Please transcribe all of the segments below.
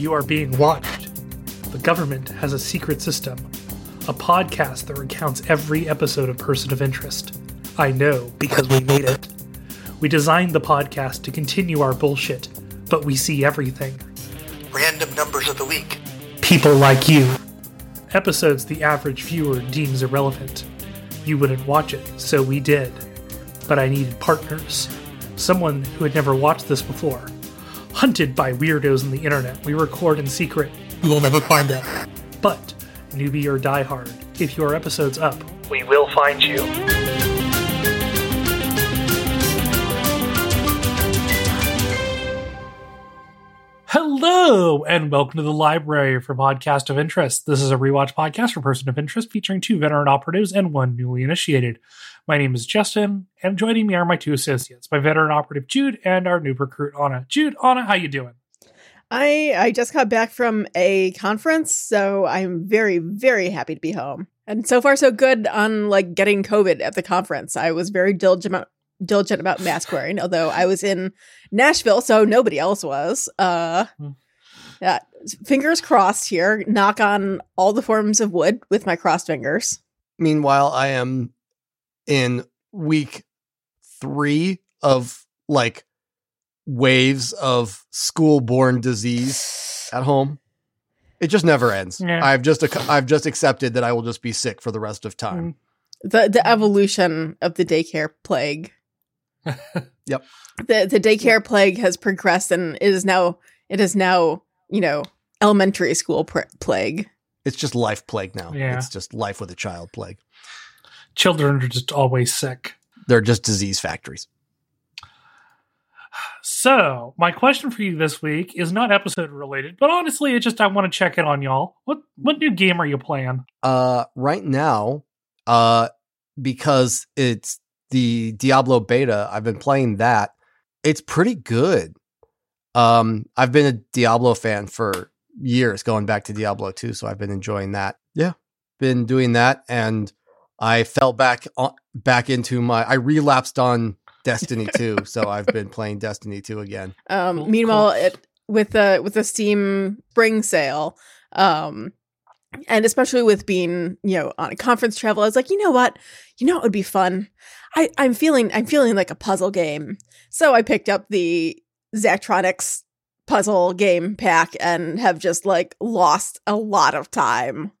You are being watched. The government has a secret system. A podcast that recounts every episode of Person of Interest. I know because we made it. We designed the podcast to continue our bullshit, but we see everything. Random numbers of the week. People like you. Episodes the average viewer deems irrelevant. You wouldn't watch it, so we did. But I needed partners. Someone who had never watched this before. Hunted by weirdos on the internet, we record in secret. You will never find them. But, newbie or diehard, if your episode's up, we will find you. Hello, and welcome to the library for Podcast of Interest. This is a rewatch podcast for Person of Interest featuring two veteran operatives and one newly initiated. My name is Justen, and joining me are my two associates, my veteran operative Jude and our new recruit Ana. Jude, Ana, how you doing? I I just got back from a conference, so I'm very very happy to be home. And so far so good on like getting COVID at the conference. I was very diligent about, diligent about mask wearing, although I was in Nashville, so nobody else was. Uh Hmm. yeah, fingers crossed here. Knock on all the forms of wood with my crossed fingers. Meanwhile, I am in week three of like waves of school born disease at home. It just never ends. Yeah. I've just I've just accepted that I will just be sick for the rest of time. Mm. The the evolution of the daycare plague. Yep. The the daycare plague has progressed and it is now it is now, you know, elementary school pr- plague. It's just life plague now. Yeah. It's just life with a child plague. Children are just always sick. They're just disease factories. So, my question for you this week is not episode related, but honestly, it's just I want to check in on y'all. What what new game are you playing? Uh, right now, uh, because it's the Diablo beta, I've been playing that. It's pretty good. Um, I've been a Diablo fan for years, going back to Diablo 2, so I've been enjoying that. Yeah, been doing that, and I fell back on, back into my. I relapsed on Destiny 2, so I've been playing Destiny 2 again. Um, Cool, meanwhile, cool. it, with the with the Steam spring sale, um, and especially with being you know on a conference travel, I was like, you know what, you know, it would be fun. I I'm feeling I'm feeling like a puzzle game, so I picked up the Zachtronics puzzle game pack and have just like lost a lot of time,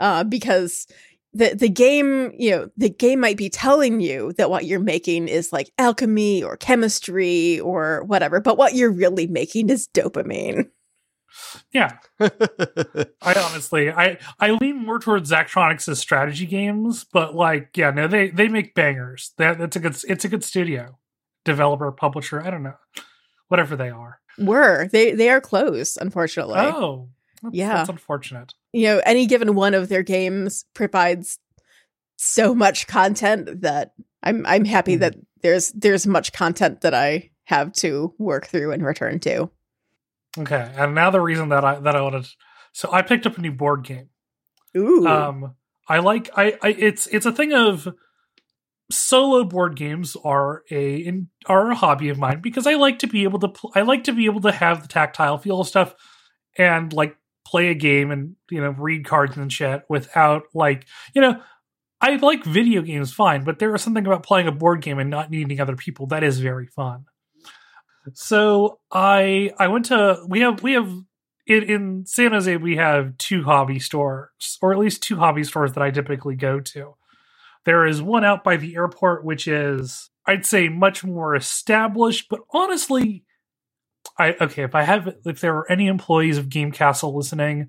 uh, because. The, the game, you know, the game might be telling you that what you're making is like alchemy or chemistry or whatever, but what you're really making is dopamine. Yeah, I honestly, I I lean more towards Zachtronics' as strategy games, but like, yeah, no, they they make bangers. That that's a good, it's a good studio, developer, publisher. I don't know, whatever they are. Were they they are closed, unfortunately. oh, that's, Yeah. that's unfortunate. You know, any given one of their games provides so much content that I'm I'm happy Hmm. that there's there's much content that I have to work through and return to. Okay, and now the reason that I that I wanted, so I picked up a new board game. Ooh. Um, I like I, I it's it's a thing of solo board games are a in, are a hobby of mine because I like to be able to pl- I like to be able to have the tactile feel of stuff and like play a game and you know read cards and shit without like you know I like video games fine but there is something about playing a board game and not needing other people that is very fun. So I I went to we have we have in, in San Jose, we have two hobby stores, or at least two hobby stores that I typically go to. There is one out by the airport, which is, I'd say, much more established, but honestly, I okay. If I have, if there are any employees of Game Kastle listening,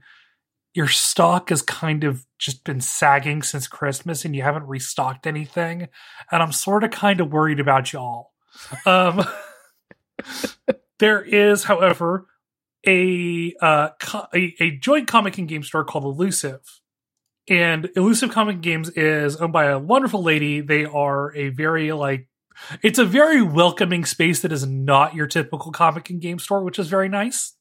your stock has kind of just been sagging since Christmas, and you haven't restocked anything, and I'm sort of kind of worried about y'all. Um, there is, however, a, uh, co- a a joint comic and game store called Illusive, and Illusive Comic Games is owned by a wonderful lady. They are a very like it's a very welcoming space that is not your typical comic and game store, which is very nice.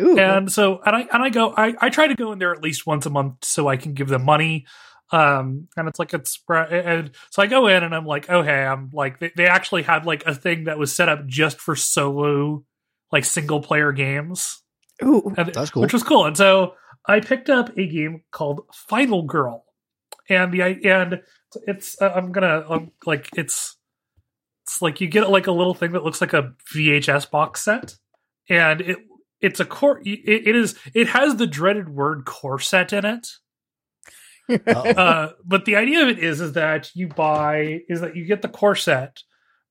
Ooh. And so, and I and I go, I, I try to go in there at least once a month so I can give them money. Um, and it's like it's and so I go in and I'm like, oh hey, I'm like they, they actually had like a thing that was set up just for solo, like single player games. Ooh. and- That's cool. which was cool. And so I picked up a game called Final Girl, and the and it's uh, I'm gonna um, like it's it's like you get like a little thing that looks like a VHS box set, and it it's a core. It, it is it has the dreaded word core set in it. Uh, but the idea of it is is that you buy is that you get the core set,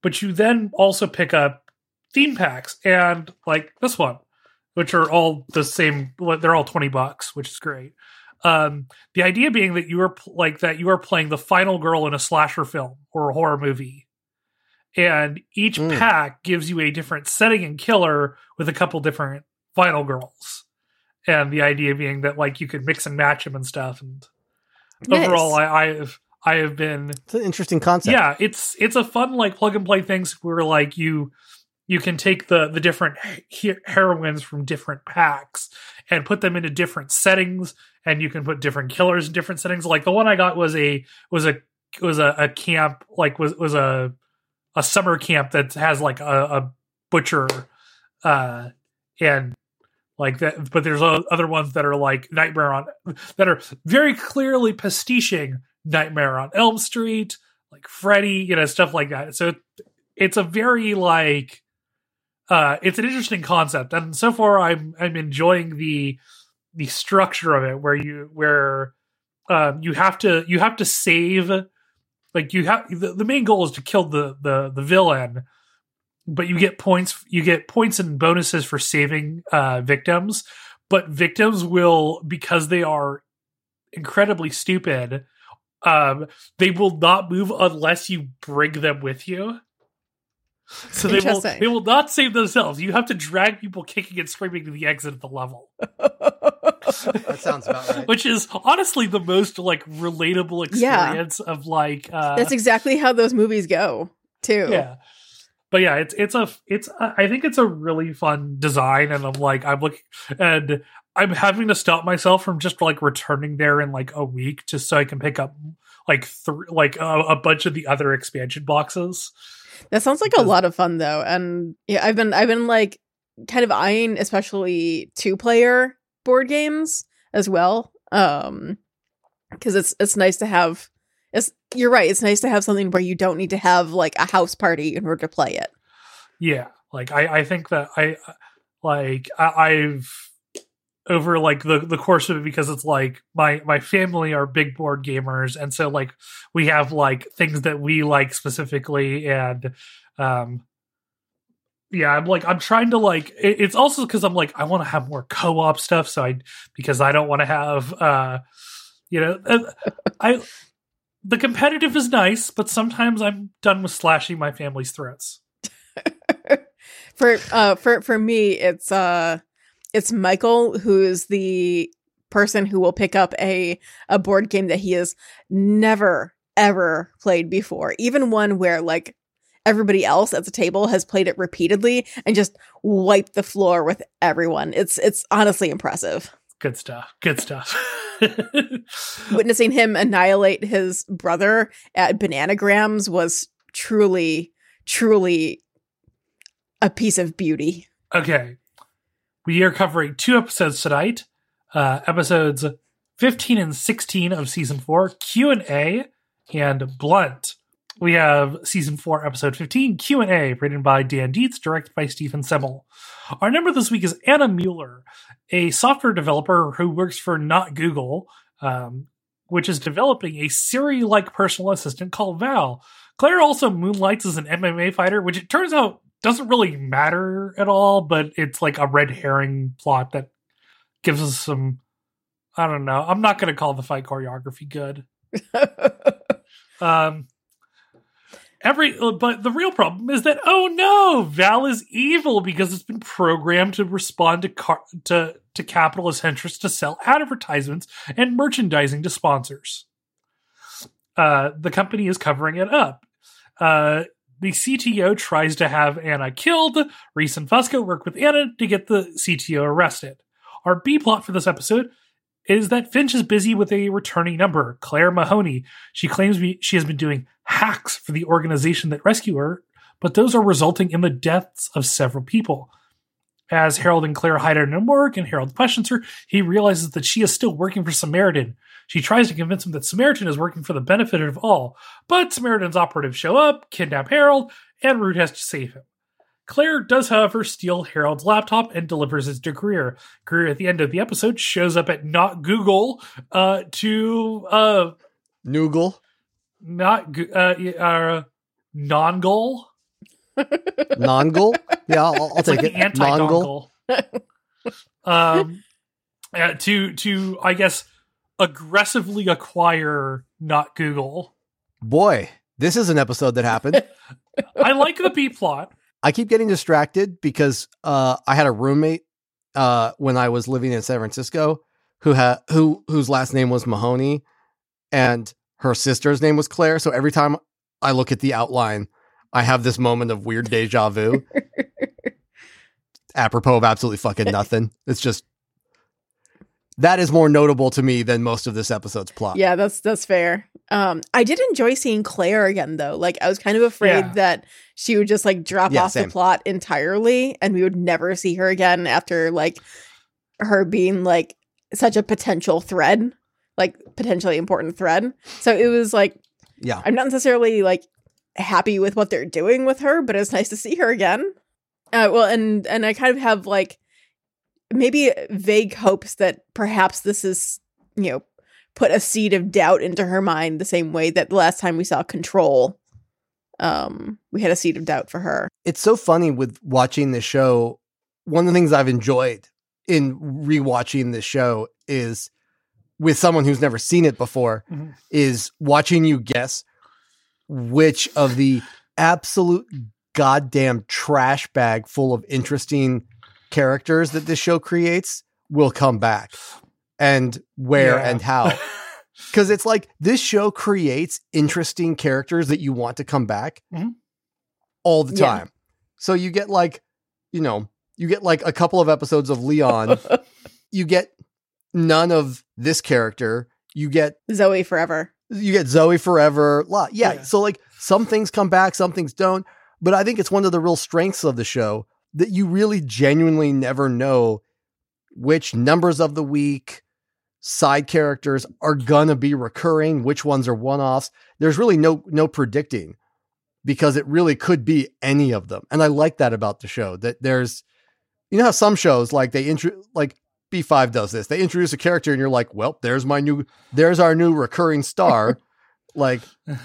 but you then also pick up theme packs and like this one, which are all the same. They're all twenty bucks, which is great. Um, the idea being that you are like that you are playing the final girl in a slasher film or a horror movie, and each Mm. pack gives you a different setting and killer with a couple different final girls. And the idea being that like you could mix and match them and stuff, and Nice. overall I, I have I have been It's an interesting concept. yeah it's it's a fun like plug and play things where like you you can take the the different he- heroines from different packs and put them into different settings and you can put different killers in different settings like the one I got was a was a was a, a camp like was was a a summer camp that has like a, a butcher uh and like that but there's other ones that are like nightmare on that are very clearly pastiching nightmare on elm street like freddy you know stuff like that. So it's a very like uh it's an interesting concept. And so far i'm i'm enjoying the the structure of it where you where um you have to you have to save like you have the, the main goal is to kill the the the villain but you get points you get points and bonuses for saving uh victims but victims will because they are incredibly stupid um they will not move unless you bring them with you. So they will they will not save themselves. You have to drag people kicking and screaming to the exit of the level That sounds about right. which is honestly the most like relatable Yeah. experience of like uh That's exactly how those movies go, too. yeah but yeah it's it's a it's i think it's a really fun design and i'm like i'm looking and i'm having to stop myself from just like returning there in like a week just so i can pick up like three like a, a bunch of the other expansion boxes That sounds like a lot of fun though. And yeah, I've been I've been like kind of eyeing especially two player board games as well. Um because it's it's nice to have it's you're right, it's nice to have something where you don't need to have like a house party in order to play it. yeah like i i think that i like I, i've over like the the course of it because it's like my my family are big board gamers and so like we have like things that we like specifically and um yeah i'm like i'm trying to like it, it's also because i'm like i want to have more co-op stuff so i because i don't want to have uh you know uh, i the competitive is nice but sometimes i'm done with slashing my family's throats. For uh for for me it's uh it's Michael who's the person who will pick up a a board game that he has never ever played before. Even one where like everybody else at the table has played it repeatedly and just wiped the floor with everyone it's it's honestly impressive good stuff good stuff witnessing him annihilate his brother at bananagrams was truly truly a piece of beauty Okay. We are covering two episodes tonight. Uh, episodes 15 and 16 of season 4, Q&A and Blunt. We have season 4 episode 15, Q&A, written by Dan Dietz, directed by Stephen Semel. Our number this week is Anna Mueller, a software developer who works for Not Google, um, which is developing a Siri-like personal assistant called Val. Claire also moonlights as an MMA fighter, which it turns out doesn't really matter at all, but it's like a red herring plot that gives us some. I don't know. I'm not going to call the fight choreography good. Um, every but the real problem is that oh no, Val is evil because it's been programmed to respond to car- to to capitalist interests to sell advertisements and merchandising to sponsors. Uh, the company is covering it up. Uh, the CTO tries to have Anna killed. Reese and Fusco work with Anna to get the CTO arrested. Our B plot for this episode is that Finch is busy with a returning number, Claire Mahoney. She claims she has been doing hacks for the organization that rescued her, but those are resulting in the deaths of several people. As Harold and Claire hide in a morgue and Harold questions her, he realizes that she is still working for Samaritan. She tries to convince him that Samaritan is working for the benefit of all, but Samaritan's operatives show up, kidnap Harold, and Root has to save him. Claire does, however, steal Harold's laptop and delivers it to Greer. Greer, at the end of the episode, shows up at not Google uh, to uh, Noogle. not uh, uh, non-goal. Nongle. Yeah, I'll, I'll take like it. Nongle. anti-dongle. um, uh, to to I guess aggressively acquire not Google. Boy, this is an episode that happened. I like the B plot. I keep getting distracted because uh, I had a roommate uh, when I was living in San Francisco who had who whose last name was Mahoney, and her sister's name was Claire. So every time I look at the outline, I have this moment of weird deja vu. apropos of absolutely fucking nothing. It's just that is more notable to me than most of this episode's plot. Yeah, that's that's fair. Um, I did enjoy seeing Claire again though. Like I was kind of afraid Yeah. that she would just like drop Yeah, off same. the plot entirely and we would never see her again after like her being like such a potential thread, like potentially important thread. So it was like Yeah. I'm not necessarily like happy with what they're doing with her, but it's nice to see her again. Uh, well, and and I kind of have like maybe vague hopes that perhaps this is you know put a seed of doubt into her mind the same way that the last time we saw Control, um, we had a seed of doubt for her. it's so funny with watching this show. One of the things I've enjoyed in rewatching this show is with someone who's never seen it before Mhm. is watching you guess which of the absolute goddamn trash bag full of interesting characters that this show creates will come back and where Yeah. and how. Because it's like this show creates interesting characters that you want to come back Mhm. all the Yeah. time. So you get like, you know, you get like a couple of episodes of Leon. you get none of this character. You get Zoe forever. you get Zoe forever. Lot, yeah. Yeah. So like some things come back, some things don't. But I think it's one of the real strengths of the show that you really genuinely never know which numbers of the week side characters are gonna be recurring, which ones are one-offs. There's really no no predicting because it really could be any of them. And I like that about the show that there's you know how some shows like they intro like B5 does this. They introduce a character and you're like, well, there's my new there's our new recurring star. like,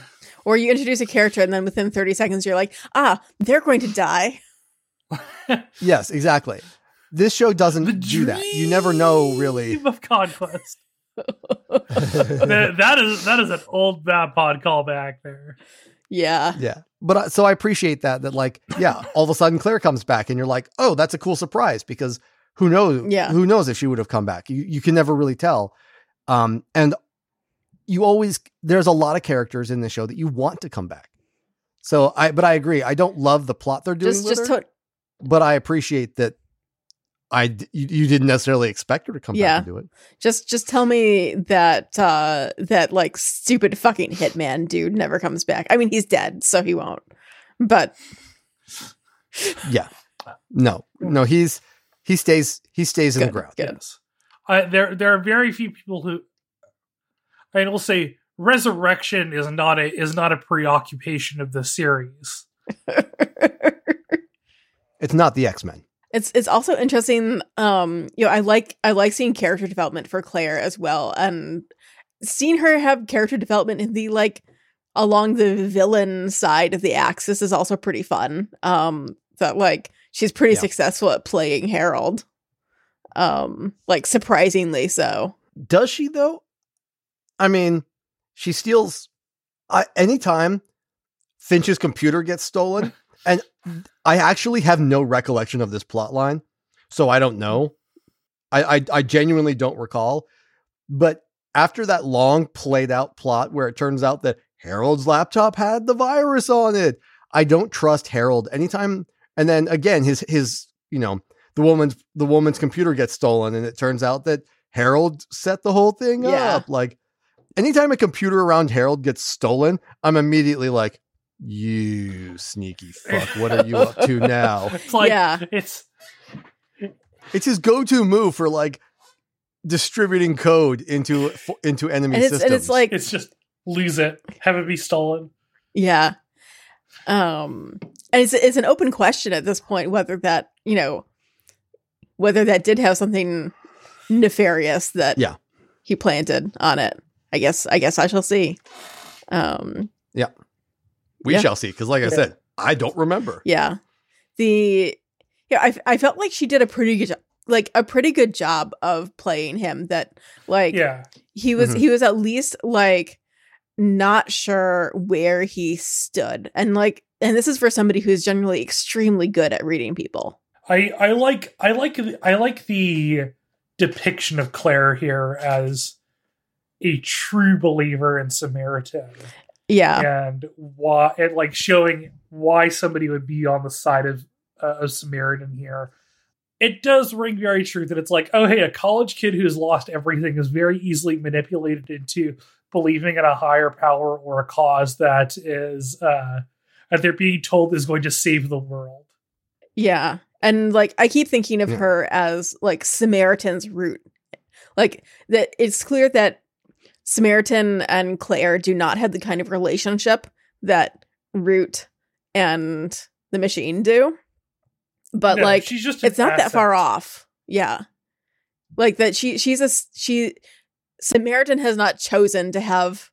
Or you introduce a character and then within 30 seconds you're like, ah, they're going to die. Yes, exactly. This show doesn't The do that. You never know really. dream of conquest. that, that is that is an old bad pod callback there. Yeah. Yeah. But I, so I appreciate that that like, yeah, all of a sudden Claire comes back and you're like, "Oh, that's a cool surprise because who knows Yeah. who knows if she would have come back. You you can never really tell. Um and you always there's a lot of characters in the show that you want to come back. So I but I agree. I don't love the plot they're doing Just with just her, to- but I appreciate that I d- you, you didn't necessarily expect her to come Yeah. back and do it. just just tell me that uh that like stupid fucking hitman dude never comes back. I mean, he's dead, so he won't. But Yeah. No. No, he's he stays he stays in the ground. good. Yes. Uh, there there are very few people who I will say resurrection is not a is not a preoccupation of the series. It's not the X-Men. It's it's also interesting. Um, you know, I like I like seeing character development for Claire as well, and seeing her have character development in the like along the villain side of the axis is also pretty fun. Um, that like she's pretty Yeah. successful at playing Harold. Um, like surprisingly so. Does she though? I mean, she steals I anytime Finch's computer gets stolen and I actually have no recollection of this plot line, so I don't know. I, I I genuinely don't recall. But after that long played out plot where it turns out that Harold's laptop had the virus on it, I don't trust Harold anytime. And then again, his his you know the woman's the woman's computer gets stolen, and it turns out that Harold set the whole thing Yeah. up. Like anytime a computer around Harold gets stolen, I'm immediately like, "You sneaky fuck! What are you up to now?" It's like Yeah. it's It's his go-to move for like distributing code into into enemy and it's, systems. and it's like It's just lose it, have it be stolen. Yeah. Um and it's it's an open question at this point whether that, you know, whether that did have something nefarious that Yeah. he planted on it. I guess I guess I shall see. Um we yeah. shall see. Because, like I said, I don't remember. yeah. The yeah, I I felt like she did a pretty good like a pretty good job of playing him that like Yeah. he was Mhm. he was at least like not sure where he stood and like and this is for somebody who's generally extremely good at reading people I I like I like the- I like the depiction of Claire here as a true believer in Samaritan yeah and why and like showing why somebody would be on the side of uh, of Samaritan here. It does ring very true that it's like, oh hey, a college kid who's lost everything is very easily manipulated into believing in a higher power or a cause that is uh that they're being told is going to save the world. yeah and like i keep thinking of Yeah. her as like samaritan's root like that it's clear that samaritan and claire do not have the kind of relationship that root and the machine do. But No, like she's just it's not that far off. Yeah. Like that she she's a she samaritan has not chosen to have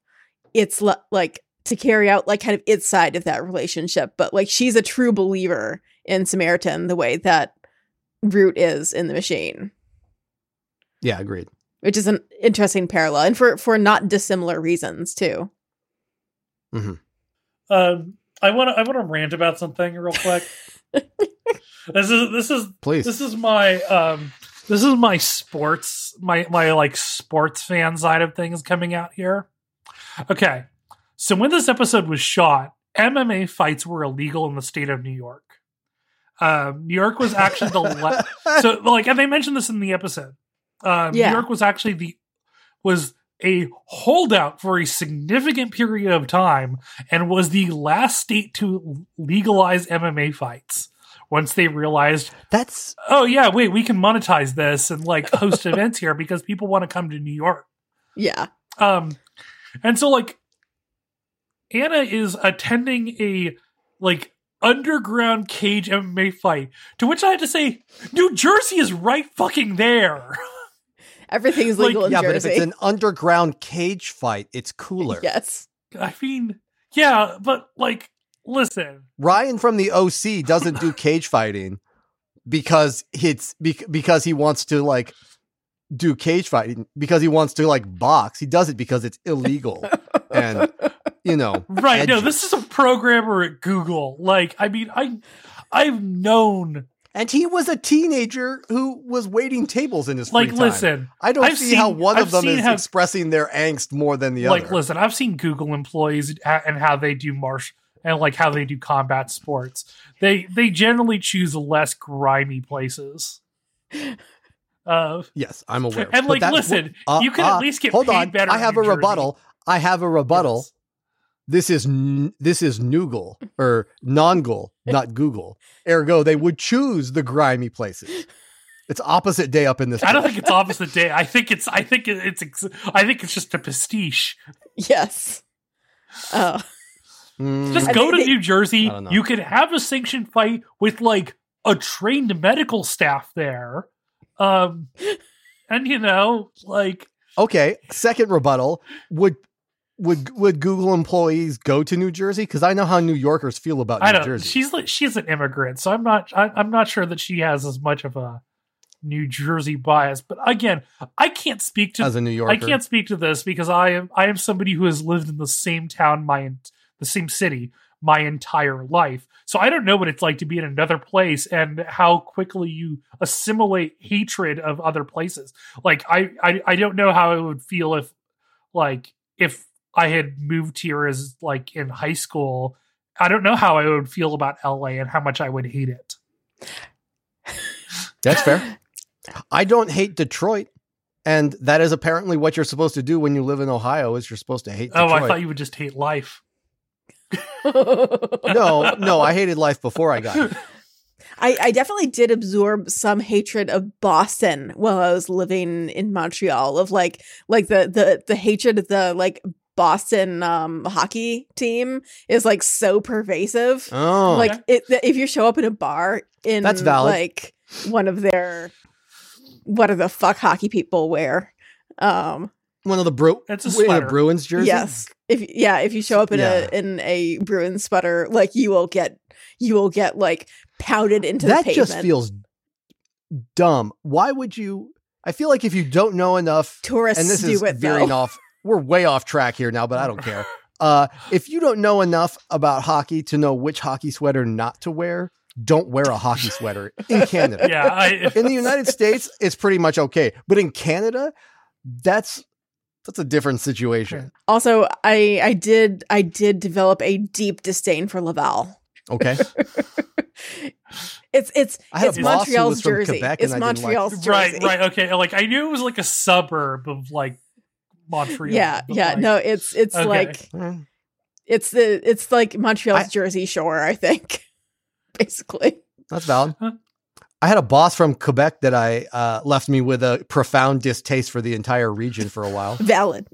its le- like to carry out like kind of its side of that relationship but like she's a true believer in samaritan the way that root is in the machine. Yeah, agreed. Which is an interesting parallel and for for not dissimilar reasons too Um, I want to I want to rant about something real quick. this is this is Please. this is my um this is my sports my my like sports fan side of things coming out here. Okay, so when this episode was shot, MMA fights were illegal in the state of New York. Um, New York was actually the le- so like and they mentioned this in the episode um Yeah. new york was actually the was a holdout for a significant period of time and was the last state to legalize mma fights once they realized That's oh yeah wait we can monetize this and like host events here because people want to come to new york. Yeah. Um and so like anna is attending a like underground cage mma fight to which i had to say new jersey is right fucking there everything's Like, legal in yeah, but if it's an underground cage fight, it's cooler. yes I mean, yeah, but like, listen, Ryan from the OC doesn't do cage fighting because it's because he wants to like do cage fighting because he wants to like box. He does it because it's illegal and you know right? No, this is a programmer at Google. Like, I mean, I, I've known, and he was a teenager who was waiting tables in his free like, time. listen, I don't I've see how one I've of them is how- expressing their angst more than the like, other. Like, listen, I've seen Google employees and how they do marsh and like how they do combat sports. They they generally choose less grimy places. Uh, Yes, I'm aware. And, like, listen, what- you can at least get hold paid on. better I have a Jersey. rebuttal. I have a rebuttal. Yes. This is n- this is Noogle or non-Gul, not Google. Ergo, they would choose the grimy places. It's opposite day up in this. I don't think it's opposite day. I think it's. I think it's. I think it's just a pastiche. yes oh Mm, Just go to they- New Jersey. I don't know. You could have a sanctioned fight with like a trained medical staff there. Um, and you know, like okay. Second rebuttal would would would Google employees go to New Jersey? Because I know how New Yorkers feel about I New don't. Jersey. She's like she's an immigrant, so I'm not. I, I'm not sure that she has as much of a New Jersey bias. But again, I can't speak to as a New Yorker, I can't speak to this because I am I am somebody who has lived in the same town my the same city my entire life. So I don't know what it's like to be in another place and how quickly you assimilate hatred of other places. Like I I, I don't know how it would feel if like if I had moved here as like in high school. I don't know how I would feel about LA and how much I would hate it. That's fair. I don't hate Detroit, and that is apparently what you're supposed to do when you live in Ohio. Is you're supposed to hate oh, Detroit. Oh, Detroit. I thought you would just hate life. no, no, I hated life before I got here. I, I definitely did absorb some hatred of Boston while I was living in Montreal of like like the the the hatred of the like Boston um hockey team is like so pervasive. Oh, like it, if you show up in a bar in That's valid. like one of their what are the fuck hockey people wear? Um one of the Bru- It's a in sweater. Bruins jersey. Yes. If yeah, if you show up in Yeah. a in a Bruins sweater, like you will get you will get like pounded into that the pavement. just feels dumb. Why would you? I feel like if you don't know enough, tourists and this do is it veering though. off. We're way off track here now, but I don't care. Uh, if you don't know enough about hockey to know which hockey sweater not to wear, don't wear a hockey sweater in Canada. Yeah, I, In the United States, it's pretty much okay, but in Canada, that's that's a different situation. Also, I I did I did develop a deep disdain for Laval. Okay, It's it's I it's Montreal's jersey. It's and like Montreal's jersey. right, right, okay. Like I knew it was like a suburb of like Montreal. Yeah, yeah. like, no, it's it's Okay. like it's the it's like Montreal's I- Jersey Shore, I think. Basically. that's valid. I had a boss from Quebec that I uh, left me with a profound distaste for the entire region for a while. Valid.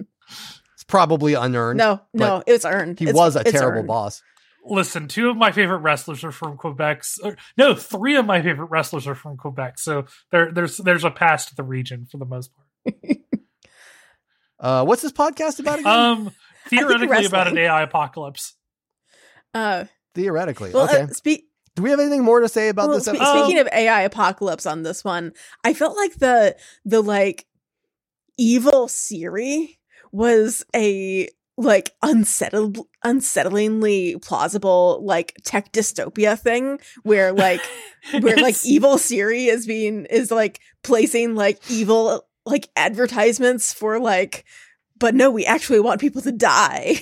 It's probably unearned. No, no, it was earned. he It's- was a terrible earned. boss. Listen, two of my favorite wrestlers are from Quebec. So, no, three of my favorite wrestlers are from Quebec. So there, there's there's a pass to the region for the most part. Uh, what's this podcast about again? Um, theoretically about an. AI apocalypse. Uh Theoretically, well okay. uh, speak Do we have anything more to say about well, this spe- episode? speaking of AI apocalypse on this one, I felt like the the like evil Siri was a like unsettled unsettlingly plausible like tech dystopia thing where like where like evil Siri is being is like placing like evil like advertisements for like but no we actually want people to die.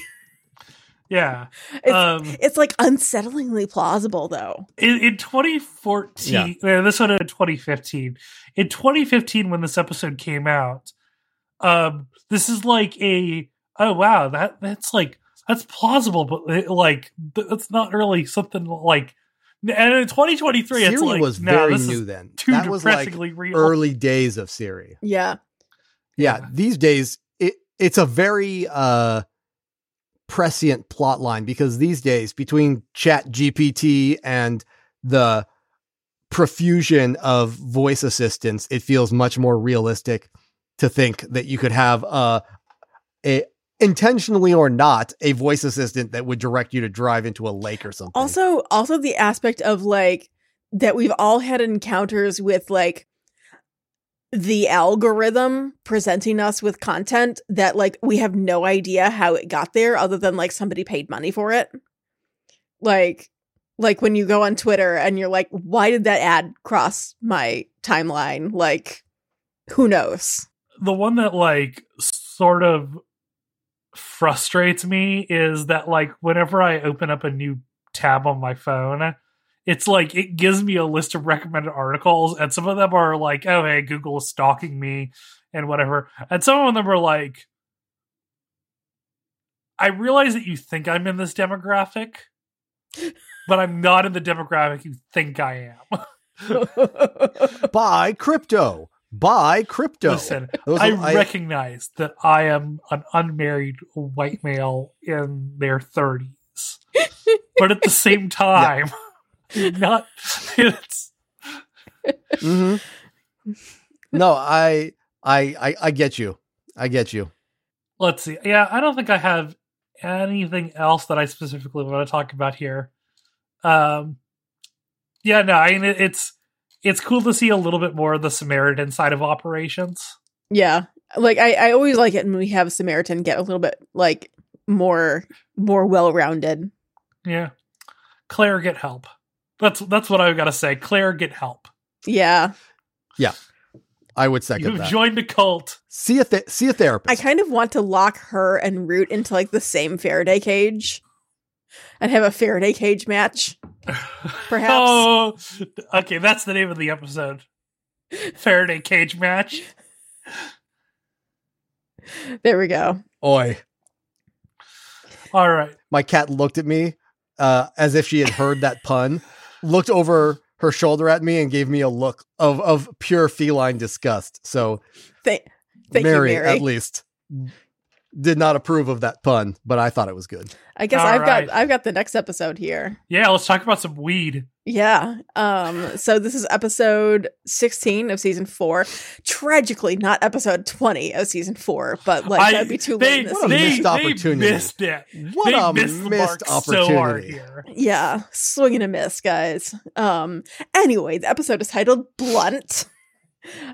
yeah. It's, um, it's like unsettlingly plausible though. in, in 2014, uh, this one in 2015. In 2015, when this episode came out, um, this is like a oh wow that that's like that's plausible, but it, like th- that's not really something like. And in 2023, Siri it's like was no, very this new is then. too That was like depressingly real. early days of Siri. Yeah. Yeah, Yeah. these days it it's a very uh prescient plot line because these days between Chat GPT and the profusion of voice assistants, it feels much more realistic to think that you could have uh, a intentionally or not a voice assistant that would direct you to drive into a lake or something. Also, also the aspect of like that we've all had encounters with like the algorithm presenting us with content that like we have no idea how it got there other than like somebody paid money for it. Like like when you go on Twitter and you're like why did that ad cross my timeline? Like who knows? the one that like sort of frustrates me is that like whenever I open up a new tab on my phone, it's like it gives me a list of recommended articles, and some of them are like, "Oh, hey, Google is stalking me," and whatever, and some of them are like, "I realize that you think I'm in this demographic, but I'm not in the demographic you think I am." buy crypto. Buy crypto. Listen, Those I, are- recognize that I am an unmarried white male in their 30s. but at the same time, not it's hmm No, I, I, I, I get you. I get you. let's see. Yeah, I don't think I have anything else that I specifically want to talk about here. Um yeah, no, I mean it, it's it's cool to see a little bit more of the Samaritan side of operations. Yeah. Like I, I always like it when we have Samaritan get a little bit like more more well rounded. Yeah. Claire get help. That's that's what I got to say. Claire get help. Yeah. Yeah. I would second You've that. joined a cult. see a th- see a therapist. I kind of want to lock her and Root into like the same Faraday cage and have a Faraday cage match. Perhaps. Oh, okay. That's the name of the episode. Faraday cage match. There we go. Oi, All right. my cat looked at me uh, as if she had heard that pun. Looked over her shoulder at me and gave me a look of of pure feline disgust. So Thank, thank Mary, you, Mary. at least did not approve of that pun, but I thought it was good. I guess All I've right. got I've got the next episode here. Yeah, let's talk about some weed. Yeah. Um so this is episode 16 of season 4. Tragically not episode 20 of season 4, but like I- that'd be too they, late in the What a they, season. missed they opportunity. missed it. What they a missed the missed mark so hard opportunity. here. Yeah, swing and a miss, guys. Um anyway, the episode is titled Blunt.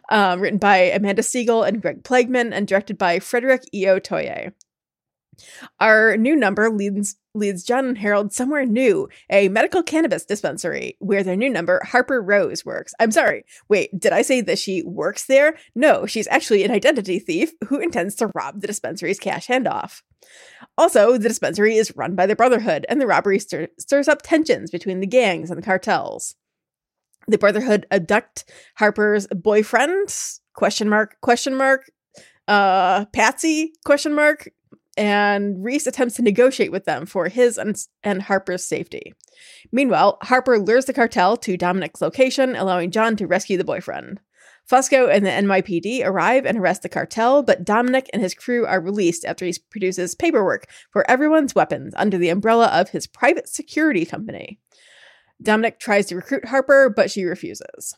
Um, written by Amanda Segel and Greg Plageman and directed by Frederick E.O. Toye. Our new number leads leads John and Harold somewhere new, a medical cannabis dispensary, where their new number, Harper Rose, works. I'm sorry, wait, did I say that she works there? No, she's actually an identity thief who intends to rob the dispensary's cash handoff. Also, the dispensary is run by the Brotherhood, and the robbery stir- stirs up tensions between the gangs and the cartels. The Brotherhood abduct Harper's boyfriend? Question mark? Question mark? Uh, Patsy? Question mark? And Reese attempts to negotiate with them for his and, and Harper's safety. Meanwhile, Harper lures the cartel to Dominic's location, allowing John to rescue the boyfriend. Fusco and the NYPD arrive and arrest the cartel, but Dominic and his crew are released after he produces paperwork for everyone's weapons under the umbrella of his private security company. Dominic tries to recruit Harper, but she refuses.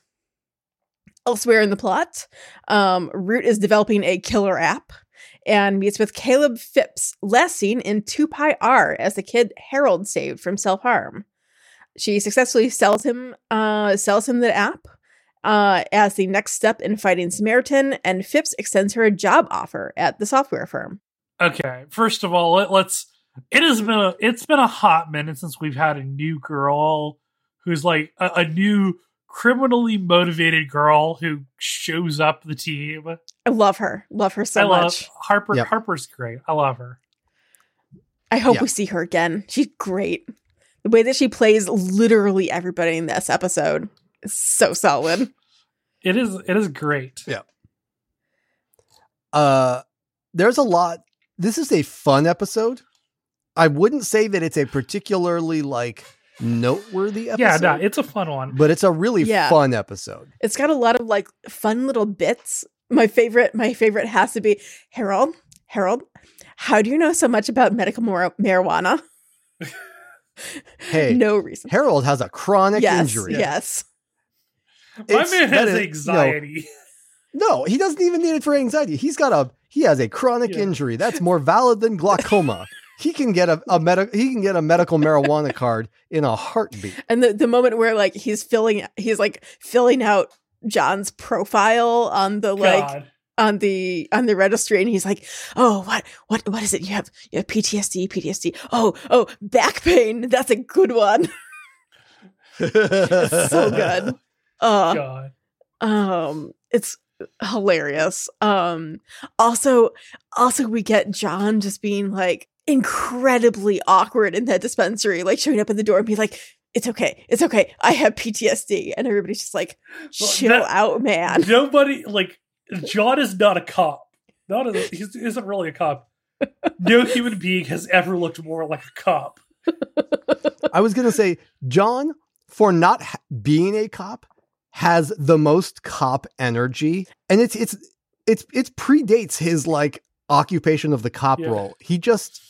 Elsewhere in the plot, um, Root is developing a killer app and meets with Caleb Phipps, seen in 2Pi R as the kid Harold saved from self harm. She successfully sells him uh, sells him the app uh, as the next step in fighting Samaritan, and Phipps extends her a job offer at the software firm. Okay, first of all, let, let's. It has been a. It's been a hot minute since we've had a new girl who's like a, a new criminally motivated girl who shows up the team. I love her, love her so I love much. Harper. Yep. Harper's great. I love her. I hope Yeah. we see her again. She's great. The way that she plays literally everybody in this episode is so solid. It is. It is great. Yeah. Uh there's a lot this is a fun episode. I wouldn't say that it's a particularly like noteworthy episode. Yeah, no, it's a fun one. but it's a really Yeah. fun episode. It's got a lot of like fun little bits. My favorite, my favorite has to be Harold. Harold, how do you know so much about medical mar- marijuana? Hey, no reason. Harold has a chronic yes, injury. yes. My It's- man that has is- no. anxiety. No, he doesn't even need it for anxiety. He's got a he has a chronic Yeah. injury. That's more valid than glaucoma. he can get a, a medical he can get a medical marijuana card in a heartbeat. And the, the moment where like he's filling, he's like filling out John's profile on the like God. on the on the registry and he's like oh what what what is it you have you have ptsd ptsd oh oh back pain that's a good one it's so good uh God. um it's hilarious um also also we get john just being like incredibly awkward in that dispensary like showing up at the door and be like it's okay it's okay i have ptsd and everybody's just like Well, chill that- out man Nobody like John is not a cop. Not a, he isn't really a cop. No human being has ever looked more like a cop. I was going to say John for not ha- being a cop has the most cop energy and it's it's it's it's predates his like occupation of the cop Yeah. role. He just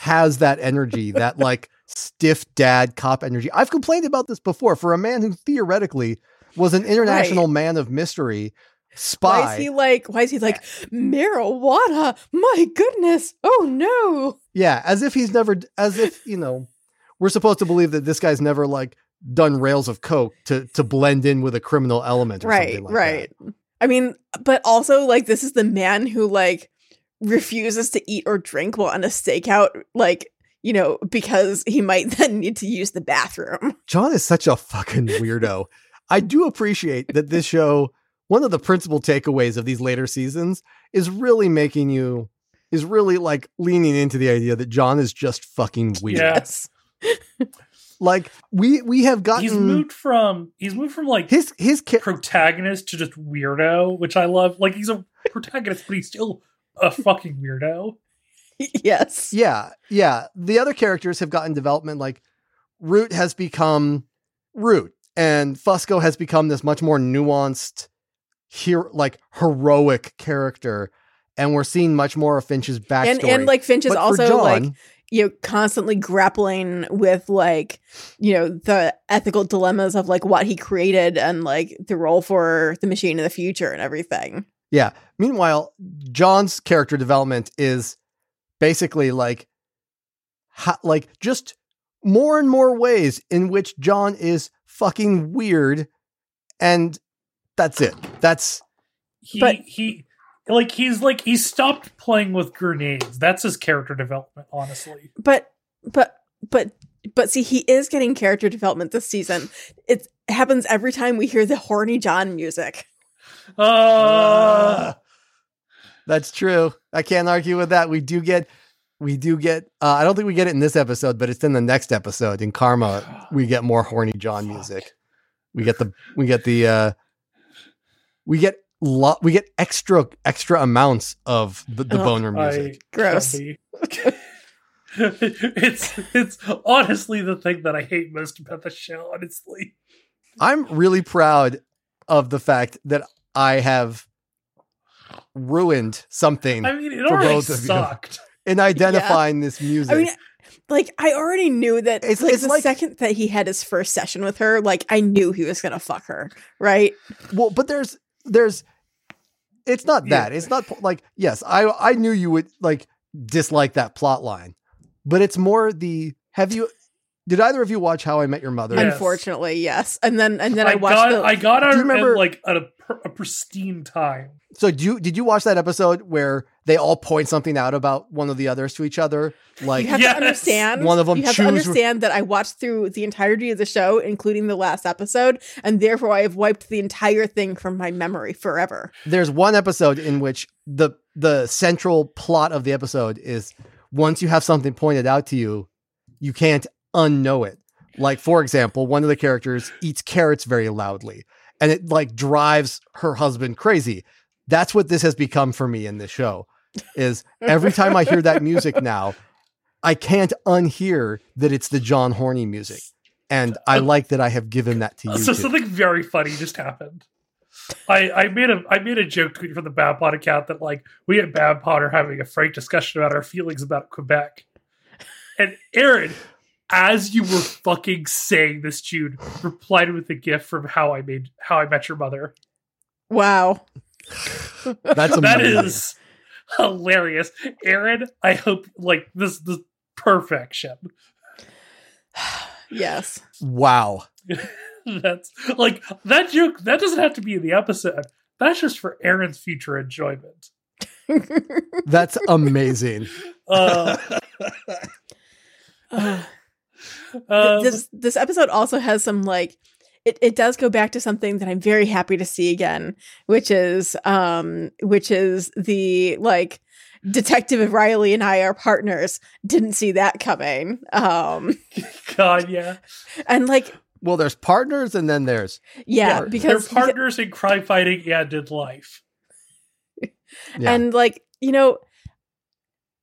has that energy, that like stiff dad cop energy. I've complained about this before for a man who theoretically was an international man of mystery spy. Why is he like? Why is he like marijuana? My goodness! Oh no! Yeah, as if he's never, as if you know, we're supposed to believe that this guy's never like done rails of coke to to blend in with a criminal element, or Right, something like right. I mean, but also like this is the man who like refuses to eat or drink while on a stakeout, like you know, because he might then need to use the bathroom. John is such a fucking weirdo. I do appreciate that this show. One of the principal takeaways of these later seasons is really making you is really like leaning into the idea that John is just fucking weird. Yes. Like we we have gotten He's moved from he's moved from like his his ca- protagonist to just weirdo, which I love. Like he's a protagonist, but he's still a fucking weirdo. yes. Yeah, yeah. The other characters have gotten development. Like Root has become Root, and Fusco has become this much more nuanced, here like heroic character, and we're seeing much more of Finch's backstory. and and like Finch is But also John- like you know constantly grappling with like you know the ethical dilemmas of like what he created and like the role for the machine in the future and everything. Yeah. Meanwhile, John's character development is basically like, ha- like just more and more ways in which John is fucking weird, and that's it. That's He But- he like he's like he stopped playing with grenades. That's his character development, honestly. But but but but see he is getting character development this season. It happens every time we hear the horny John music. Uh, that's true. I can't argue with that. We do get. We do get. Uh, I don't think we get it in this episode, but it's in the next episode. In Karma, we get more horny John Fuck. music. We get the. We get the. uh We get lot. We get extra extra amounts of the, the boner music. I Gross. it's it's honestly the thing that I hate most about the show. Honestly, I'm really proud of the fact that I have ruined something I mean, it For already both of you. sucked. in identifying this music. I mean, like I already knew that. It's- like it's the like- second that he had his first session with her, like I knew he was gonna fuck her, right? well, but there's there's it's not Yeah. that. It's not like yes, I I knew you would like dislike that plot line. But it's more the have you did either of you watch How I Met Your Mother? Yes. Unfortunately, yes. And then and then I, I, watched got the. I got Do out remember- at like at a, a pristine time. So do you did you watch that episode where they all point something out about one of the others to each other? Like you have Yes. to understand. One of them You have to understand that I watched through the entirety of the show, including the last episode, and therefore I have wiped the entire thing from my memory forever. there's one episode in which the the central plot of the episode is once you have something pointed out to you, you can't unknow it. Like for example, one of the characters eats carrots very loudly and it like drives her husband crazy. That's what this has become for me in this show. Is every time I hear that music now, I can't unhear that it's the John Horny music. And I like that I have given that to you. So something very funny just happened. I, I made a I made a joke tweet from the Bad Pod account that like we at Bad Pod are having a frank discussion about our feelings about Quebec. And Aaron, as you were fucking saying this, Jude, replied with a gift from how I made how I met your mother. Wow. That's That amazing. is hilarious. Aaron, I hope like this this perfection. Yes. wow. That's like that joke that doesn't have to be in the episode. That's just for Aaron's future enjoyment. That's amazing. Uh, Ugh. um, this this episode also has some like it, it does go back to something that I'm very happy to see again, which is um which is the like Detective Riley and I are partners. Didn't see that coming. Um God, yeah. and like Well, there's partners and then there's yeah, They're because They're partners in crime fighting and in life. yeah. and like you know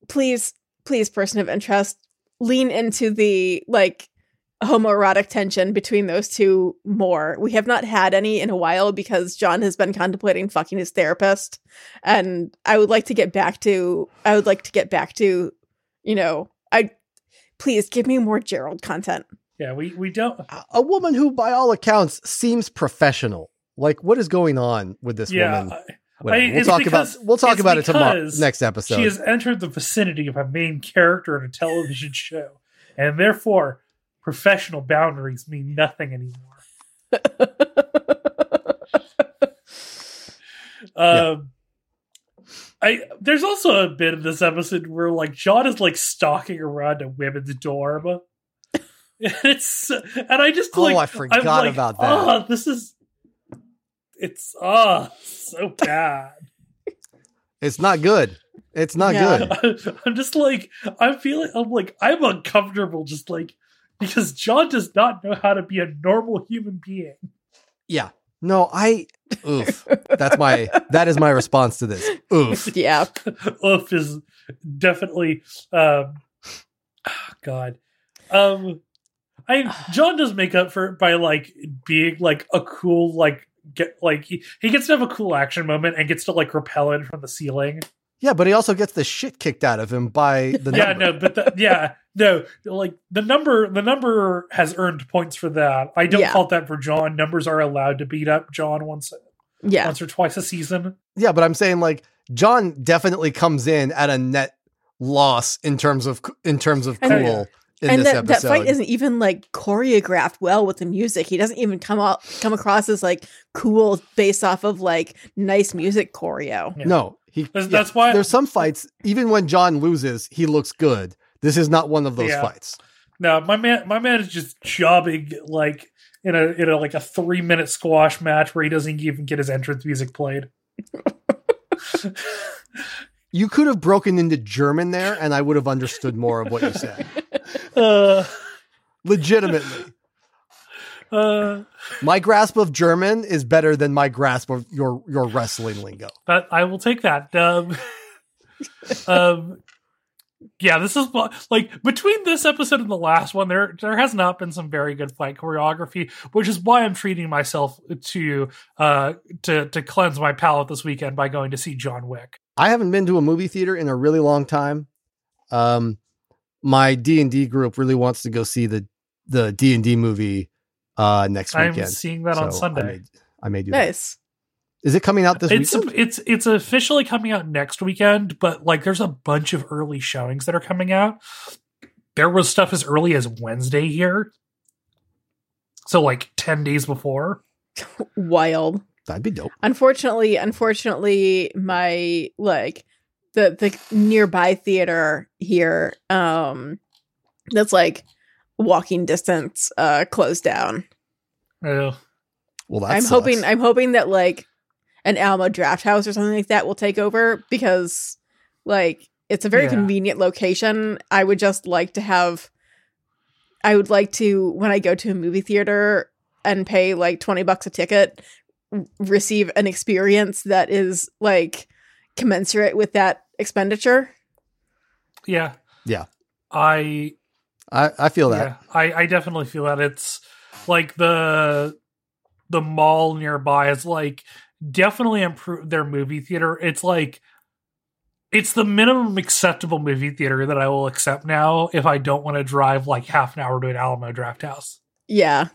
please please person of interest lean into the like homoerotic tension between those two more we have not had any in a while because john has been contemplating fucking his therapist and i would like to get back to i would like to get back to you know i please give me more gerald content Yeah, we we don't. a- a woman who, by all accounts, seems professional. Like, what is going on with this Yeah, woman? I- I- we'll talk because- about we'll talk about it tomorrow next episode. she has entered the vicinity of a main character in a television show, and therefore professional boundaries mean nothing anymore. Um, I there's also a bit of this episode where like John is like stalking around a women's dorm. it's and I just Oh, like I I'm forgot like, about that. Oh, this is it's oh so bad. it's not good. It's not Yeah. good. I'm just like I'm feeling I'm like I'm uncomfortable just like because John does not know how to be a normal human being. Yeah. No, I oof. That's my that is my response to this. Oof. yeah Oof is definitely um God. Um I John does make up for it by like being like a cool like get like he, he gets to have a cool action moment and gets to like repel in from the ceiling. Yeah, but he also gets the shit kicked out of him by the Yeah, number. no, but the, yeah, no, like the number the number has earned points for that. I don't Yeah. fault that for John. Numbers are allowed to beat up John once Yeah. once or twice a season. Yeah, but I'm saying like John definitely comes in at a net loss in terms of in terms of cool And- in and this that, that fight isn't even like choreographed well with the music. He doesn't even come out come across as like cool based off of like nice music choreo. Yeah. No, he. That's- yeah, that's why- there's some fights. Even when John loses, he looks good. This is not one of those Yeah. fights. No, my man, my man is just jobbing like in a in a like a three minute squash match where he doesn't even get his entrance music played. You could have broken into German there, and I would have understood more of what you said. Uh, Legitimately, uh, my grasp of German is better than my grasp of your your wrestling lingo. that I will take that. Um, um, yeah, this is like between this episode and the last one, there there has not been some very good fight choreography, which is why I'm treating myself to uh to to cleanse my palate this weekend by going to see John Wick. I haven't been to a movie theater in a really long time. Um, my D and D group really wants to go see the the D and D movie uh next weekend. I'm seeing that on Sunday. I may, I may do. Nice. Is it coming out this it's weekend? it's it's officially coming out next weekend, but like there's a bunch of early showings that are coming out. There was stuff as early as Wednesday here. So like 10 days before. Wild. That'd be dope. Unfortunately, unfortunately, my like the the nearby theater here, um, that's like walking distance, uh, closed down. Uh, Well, that I'm sucks. hoping I'm hoping that like an Alamo Drafthouse or something like that will take over because like it's a very Yeah. convenient location. I would just like to have I would like to when I go to a movie theater and pay like 20 bucks a ticket receive an experience that is like commensurate with that expenditure. yeah. Yeah. I I, I feel that. yeah, I I definitely feel that it's like the the mall nearby is like definitely improved their movie theater. It's like it's the minimum acceptable movie theater that I will accept now if I don't want to drive like half an hour to an Alamo Drafthouse. Yeah.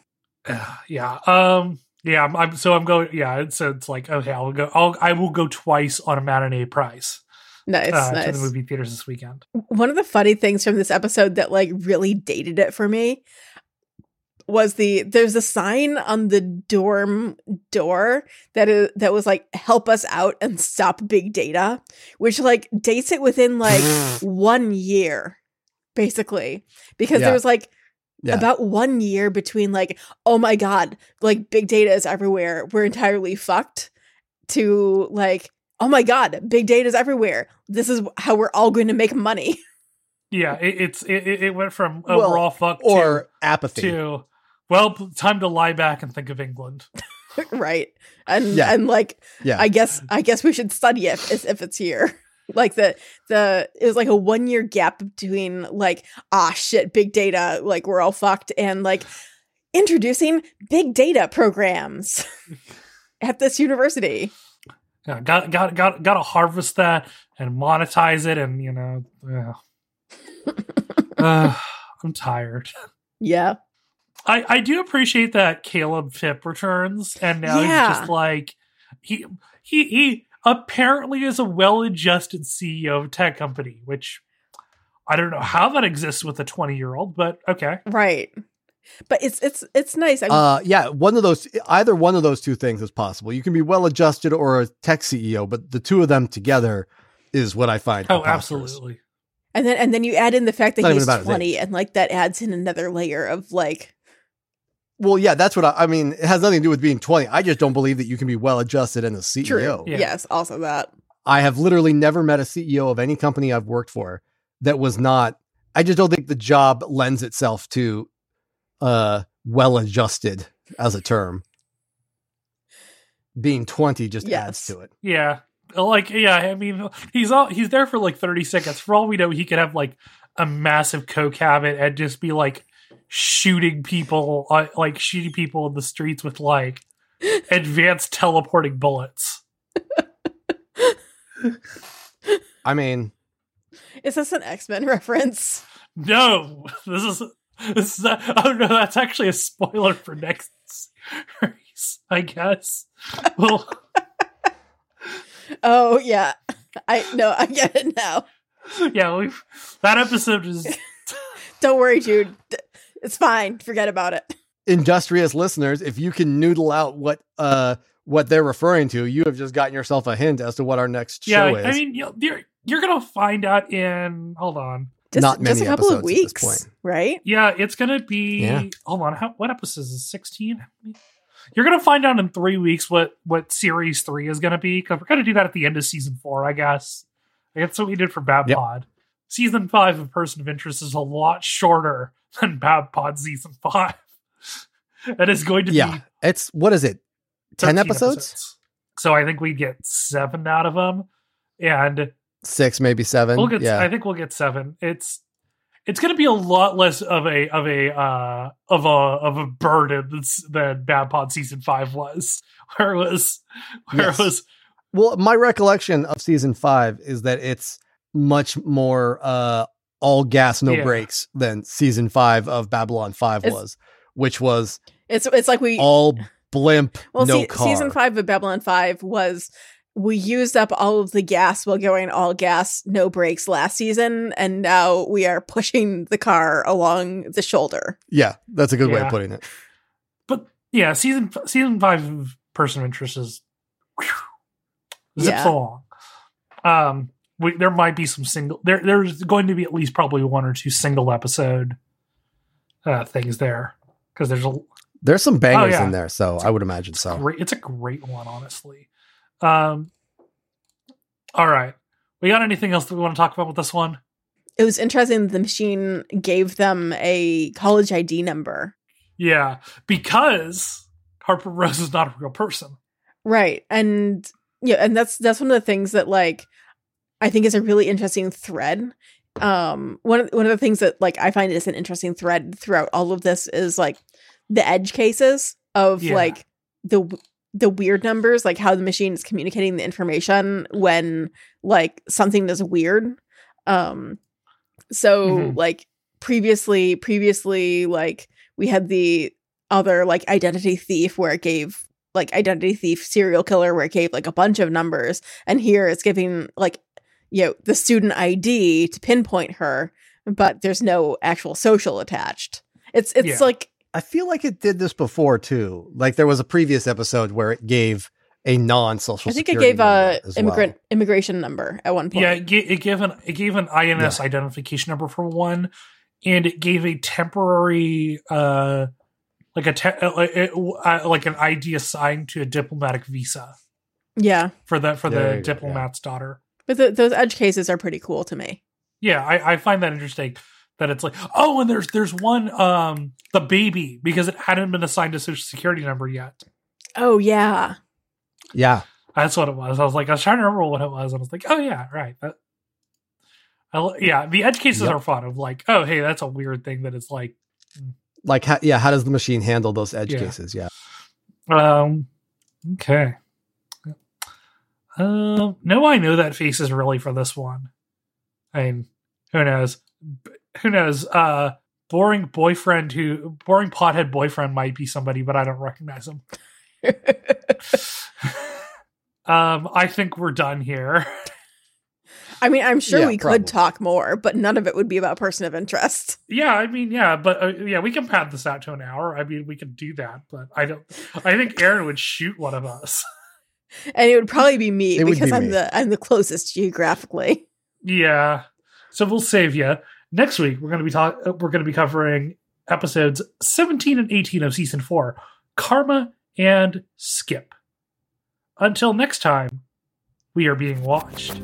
yeah. Um. Yeah. I'm, I'm. So I'm going. Yeah. It's it's like okay. I'll go. I'll. I will go twice on a matinee price Nice, uh, to the movie theaters this weekend. one of the funny things from this episode that like really dated it for me was the there's a sign on the dorm door that is that was like help us out and stop big data which like dates it within like one year basically because Yeah. there was like Yeah. about one year between like oh my god like big data is everywhere we're entirely fucked to like oh my god big data is everywhere this is how we're all going to make money Yeah. It, it's it, it went from Well, overall fuck or to, apathy. to well time to lie back and think of England. right and Yeah. and like yeah. i guess i guess we should study it as if it's here like the the it was like a one year gap between like ah shit big data like we're all fucked and like introducing big data programs at this university Yeah. Got got got got to harvest that and monetize it, and you know. Yeah. uh, I'm tired. yeah I, I do appreciate that Caleb Phipps returns, and now Yeah. he's just like he he he apparently is a well-adjusted CEO of a tech company, which I don't know how that exists with a twenty-year-old, but okay. right but it's it's it's nice I, Uh, yeah, one of those, either one of those two things is possible. You can be well adjusted or a tech CEO, but the two of them together is what I find. Oh, absolutely. and then and then you add in the fact that he's about 20 and like that adds in another layer of like Well, yeah, that's what I, I mean. It has nothing to do with being 20. I just don't believe that you can be well adjusted and a CEO. true Yeah. yes also that I have literally never met a CEO of any company I've worked for that was not. I just don't think the job lends itself to uh well adjusted as a term. Being 20 just adds to it. Yeah. Like, yeah, I mean, he's all he's there for like 30 seconds. For all we know, he could have like a massive coke habit and just be like shooting people, uh, like shooting people in the streets with like advanced teleporting bullets. I mean, Is this an X Men reference? No, this is this is oh no, that's actually a spoiler for next series, I guess. Well, Oh yeah, I no, I get it now. yeah, we that episode is Don't worry, Jude. D- It's fine. Forget about it. industrious listeners, if you can noodle out what uh what they're referring to, you have just gotten yourself a hint as to what our next yeah. show is. I mean, you're you're, you're gonna find out in hold on. Just, Not just many a couple of episodes at this weeks, point. right? Yeah, it's gonna be. Yeah. Hold on, how, what episode is sixteen? You're gonna find out in three weeks what what series three is gonna be because we're gonna do that at the end of season four, I guess. That's what we did for Bad Yep. Pod. Season five of Person of Interest is a lot shorter than Bad Pod season five. it is going to yeah, be it's what is it? 10 13 episodes? So I think we get seven out of them, and Six, maybe seven. We'll get. yeah. I think we'll get seven. It's it's going to be a lot less of a of a uh of a of a burden than, than Bad Pod season five was, where it was where Yes. it was Well, my recollection of season five is that it's much more uh all gas, no Yeah. brakes than season five of Babylon Five It's- was, which was It's it's like we all blimp, well no se- car. season five of Babylon Five was we used up all of the gas while going all gas, no brakes last season, and now we are pushing the car along the shoulder. Yeah, that's a good way of putting it. but yeah season season five of Person of Interest is whew, zips Yeah. along. Um, we, there might be some single there. There's going to be at least probably one or two single episode uh things there because there's a There's some bangers Oh, yeah. in there, so I would imagine so. great. It's a great one, honestly. Um, all right, we got anything else that we want to talk about with this one? It was interesting. The machine gave them a college ID number, Yeah, because Harper Rose is not a real person. right? And yeah, and that's that's one of the things that like I think is a really interesting thread. Um, one of one of the things that like I find is an interesting thread throughout all of this is like the edge cases of Yeah. like the the weird numbers, like how the machine is communicating the information when like something is weird. Um, so Mhm. like previously, previously, like we had the other like identity thief where it gave like identity thief serial killer where it gave like a bunch of numbers, and here it's giving like you know the student ID to pinpoint her, but there's no actual social attached. It's it's Yeah. like I feel like it did this before too. Like there was a previous episode where it gave a non-social. I think it gave a immigrant well. immigration number at one point. Yeah, it, ga- it gave an it gave an INS identification number for one, and it gave a temporary uh like a te- uh, it- uh, like an ID assigned to a diplomatic visa yeah. for the for There the you go, yeah. diplomat's daughter. But th those edge cases are pretty cool to me. Yeah, I, I find that interesting that it's like oh, and there's there's one um the baby because it hadn't been assigned a social security number yet. Oh yeah. Yeah, That's what it was. I was like, I was trying to remember what it was. and I was like, oh yeah, right. That, I, yeah, the edge cases Yep. are fun. Of like, oh hey, that's a weird thing that it's like, like how, yeah, how does the machine handle those edge Yeah. cases? Yeah, um, okay. Um, no, I know that face is really for this one. I mean, who knows? B- Who knows? Uh, boring boyfriend who boring pothead boyfriend might be somebody, but I don't recognize him. um, I think we're done here. I mean, I'm sure Yeah, we probably. could talk more, but none of it would be about person of interest. Yeah, I mean, yeah, but uh, yeah, we can pad this out to an hour. I mean, we could do that, but I don't. I think Aaron would shoot one of us. And it would probably be me It because be I'm me. the I'm the closest geographically. Yeah, so we'll save you. Next week, we're going to be talk. uh, We're going to be covering episodes seventeen and eighteen of season four, Karma and Skip. Until next time, we are being watched.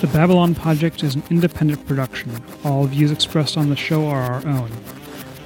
The Babylon Project is an independent production. All views expressed on the show are our own.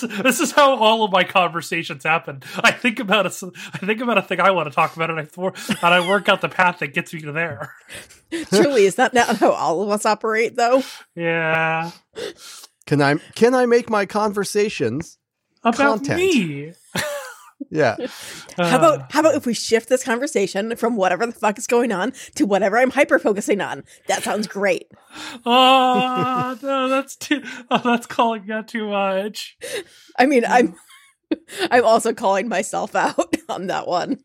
This this is how all of my conversations happen. I think about a I think about a thing I want to talk about, and I thwar- and I work out the path that gets me to there. Truly, is that not how all of us operate, though? Yeah, Can I can I make my conversations? about Content. me. Yeah. How Uh, about how about if we shift this conversation from whatever the fuck is going on to whatever I'm hyper focusing on? That sounds great. Oh no, that's too. Oh, that's calling out too much. I mean, I'm I'm also calling myself out on that one.